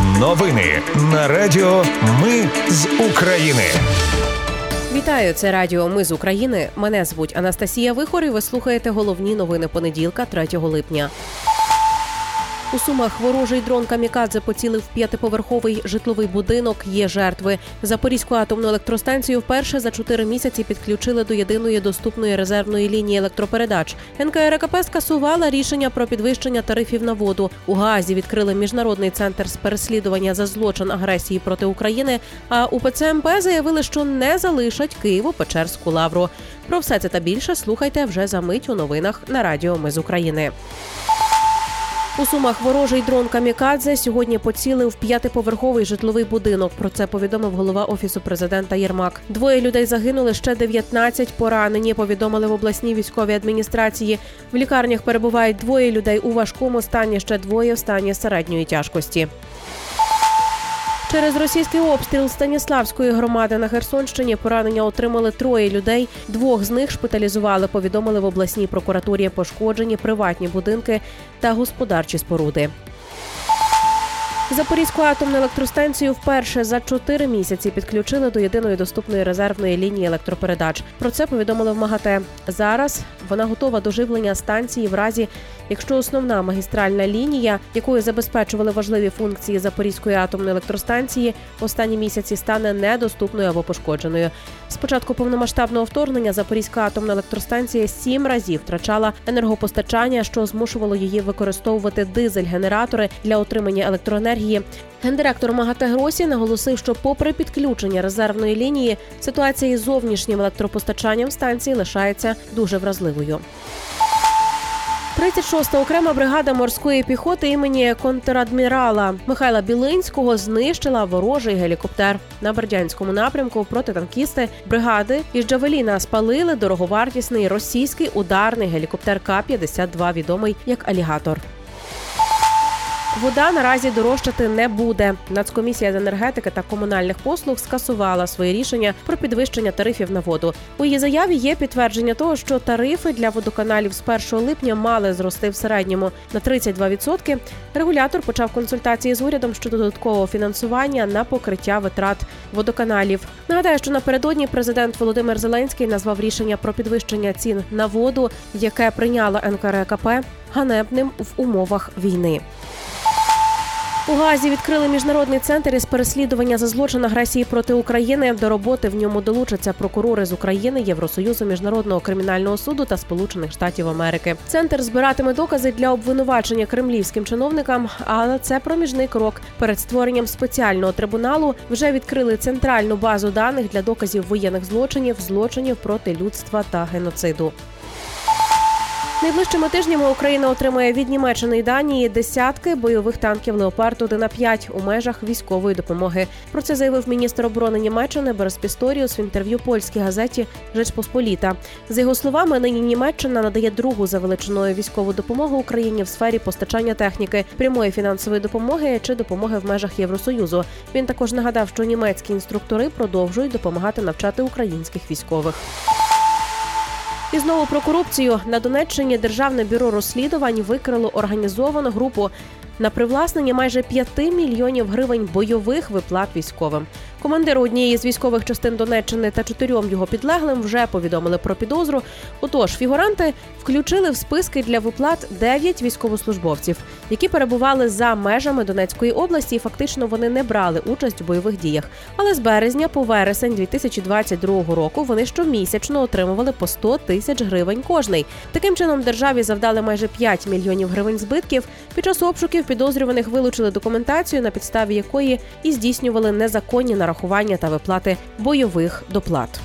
Новини на Радіо Ми з України. Вітаю, це Радіо Ми з України. Мене звуть Анастасія Вихор і Ви слухаєте головні новини понеділка, 3 липня. У сумах ворожий дрон Камікадзе поцілив п'ятиповерховий житловий будинок. Є жертви. Запорізьку атомну електростанцію вперше за чотири місяці підключили до єдиної доступної резервної лінії електропередач. НКРКП скасувала рішення про підвищення тарифів на воду. У Гаазі відкрили міжнародний центр з переслідування за злочин агресії проти України. А у ПЦМП заявили, що не залишать Києво-Печерську лавру. Про все це та більше слухайте вже за мить у новинах на Радіо Ми з України. У сумах ворожий дрон Камікадзе сьогодні поцілив п'ятиповерховий житловий будинок. Про це повідомив голова офісу президента Єрмак. Двоє людей загинули ще 19 поранені. Повідомили в обласній військовій адміністрації. В лікарнях перебувають двоє людей у важкому стані. Ще двоє в стані середньої тяжкості. Через російський обстріл Станіславської громади на Херсонщині поранення отримали троє людей. Двох з них шпиталізували. Повідомили в обласній прокуратурі пошкоджені приватні будинки та господарчі споруди. Запорізьку атомну електростанцію вперше за чотири місяці підключили до єдиної доступної резервної лінії електропередач. Про це повідомили в МАГАТЕ. Зараз вона готова до живлення станції в разі, якщо основна магістральна лінія, якою забезпечували важливі функції Запорізької атомної електростанції, останні місяці стане недоступною або пошкодженою. З початку повномасштабного вторгнення Запорізька атомна електростанція сім разів втрачала енергопостачання, що змушувало її використовувати дизель-генератори для отримання електроенергії. Гендиректор МАГАТЕ Гросі наголосив, що, попри підключення резервної лінії, ситуація із зовнішнім електропостачанням станції лишається дуже вразливою. 36-та окрема бригада морської піхоти імені контрадмірала Михайла Білинського знищила ворожий гелікоптер на Бердянському напрямку. Протитанкісти бригади із Джавеліна спалили дороговартісний російський ударний гелікоптер К-52, відомий як алігатор. Вода наразі дорожчати не буде. Нацкомісія з енергетики та комунальних послуг скасувала своє рішення про підвищення тарифів на воду. У її заяві є підтвердження того, що тарифи для водоканалів з 1 липня мали зрости в середньому на 32%. Регулятор почав консультації з урядом щодо додаткового фінансування на покриття витрат водоканалів. Нагадаю, що напередодні президент Володимир Зеленський назвав рішення про підвищення цін на воду, яке прийняла НКРКП, ганебним в умовах війни. У Газі відкрили міжнародний центр із переслідування за злочин агресії проти України. До роботи в ньому долучаться прокурори з України, Євросоюзу, міжнародного кримінального суду та Сполучених Штатів Америки. Центр збиратиме докази для обвинувачення кремлівським чиновникам, але це проміжний крок. Перед створенням спеціального трибуналу вже відкрили центральну базу даних для доказів воєнних злочинів, злочинів проти людства та геноциду. Найближчими тижнями Україна отримає від Німеччини і Данії десятки бойових танків Леопард 1 на 5 у межах військової допомоги. Про це заявив міністр оборони Німеччини Берес Пісторіус в інтерв'ю польській газеті Жечпосполіта. За його словами, нині Німеччина надає другу за величиною військову допомогу Україні в сфері постачання техніки, прямої фінансової допомоги чи допомоги в межах Євросоюзу. Він також нагадав, що німецькі інструктори продовжують допомагати навчати українських військових. І знову про корупцію. На Донеччині Державне бюро розслідувань викрило організовану групу на привласнення майже 5 мільйонів гривень бойових виплат військовим. Командиру однієї з військових частин Донеччини та чотирьом його підлеглим вже повідомили про підозру. Отож, фігуранти включили в списки для виплат 9 військовослужбовців, які перебували за межами Донецької області. і Фактично вони не брали участь у бойових діях. Але з березня по вересень 2022 року вони щомісячно отримували по 100 тисяч гривень кожний. Таким чином державі завдали майже 5 мільйонів гривень збитків. Під час обшуків підозрюваних вилучили документацію, на підставі якої і здійснювали незаконні нарахування та виплати бойових доплат.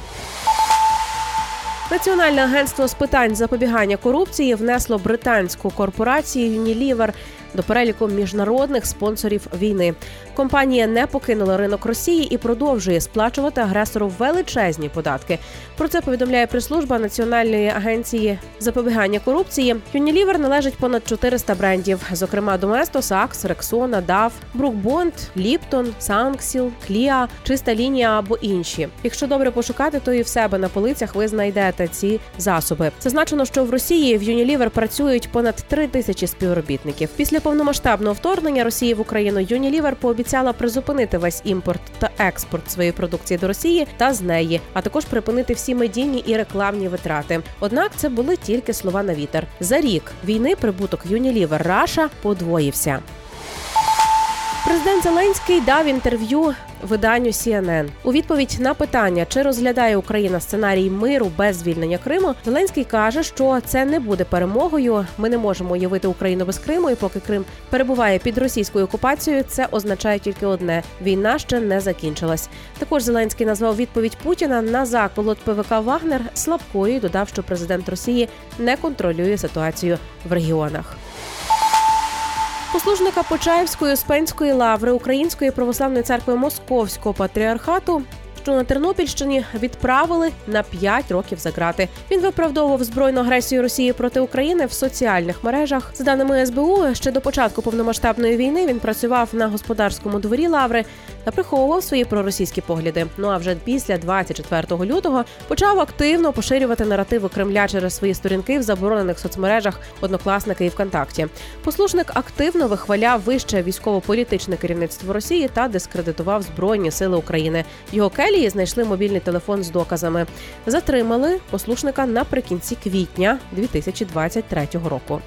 Національне агентство з питань запобігання корупції внесло британську корпорацію Unilever до переліку міжнародних спонсорів війни. Компанія не покинула ринок Росії і продовжує сплачувати агресору величезні податки. Про це повідомляє прес-служба Національної агенції запобігання корупції. Unilever належить понад 400 брендів, зокрема Доместос, Акс, Рексона, Дав, Брукбонд, Ліптон, Сансілк, Клір, чиста лінія або інші. Якщо добре пошукати, то і в себе на полицях ви знайдете ці засоби. Зазначено, що в Росії в Unilever працюють понад 3 тисячі співробітників. Після Після повномасштабного вторгнення Росії в Україну Unilever пообіцяла призупинити весь імпорт та експорт своєї продукції до Росії та з неї, а також припинити всі медійні і рекламні витрати. Однак це були тільки слова на вітер. За рік війни прибуток Unilever Russia подвоївся. Президент Зеленський дав інтерв'ю виданню CNN. у відповідь на питання, чи розглядає Україна сценарій миру без звільнення Криму. Зеленський каже, що це не буде перемогою. Ми не можемо уявити Україну без Криму. І поки Крим перебуває під російською окупацією, це означає тільки одне: війна ще не закінчилась. Також Зеленський назвав відповідь Путіна на заколот ПВК Вагнер слабкою. і Додав, що президент Росії не контролює ситуацію в регіонах. Послужника Почаївської Успенської лаври Української православної церкви Московського патріархату що на Тернопільщині відправили на 5 років за грати. Він виправдовував збройну агресію Росії проти України в соціальних мережах. За даними СБУ, ще до початку повномасштабної війни він працював на господарському дворі Лаври та приховував свої проросійські погляди. Ну а вже після 24 лютого почав активно поширювати наративи Кремля через свої сторінки в заборонених соцмережах однокласники і ВКонтакті. Послушник активно вихваляв вище військово-політичне керівництво Росії та дискредитував збройні сили України. Його келі Італії знайшли мобільний телефон з доказами. Затримали послушника наприкінці квітня 2023 року.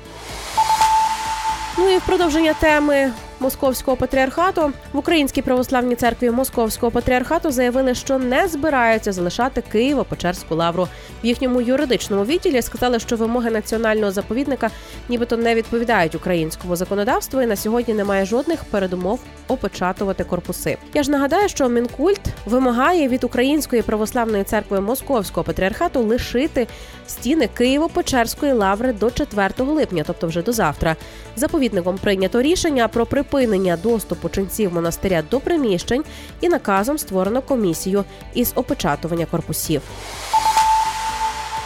Ну і в продовження теми московського патріархату в Українській православній церкві Московського патріархату заявили, що не збираються залишати Києво-Печерську лавру. В їхньому юридичному відділі сказали, що вимоги національного заповідника нібито не відповідають українському законодавству, і на сьогодні немає жодних передумов опечатувати корпуси. Я ж нагадаю, що мінкульт вимагає від Української православної церкви Московського патріархату лишити стіни Києво-Печерської лаври до 4 липня, тобто вже до завтра. Заповідником прийнято рішення про припинення доступу ченців монастиря до приміщень і наказом створено комісію із опечатування корпусів.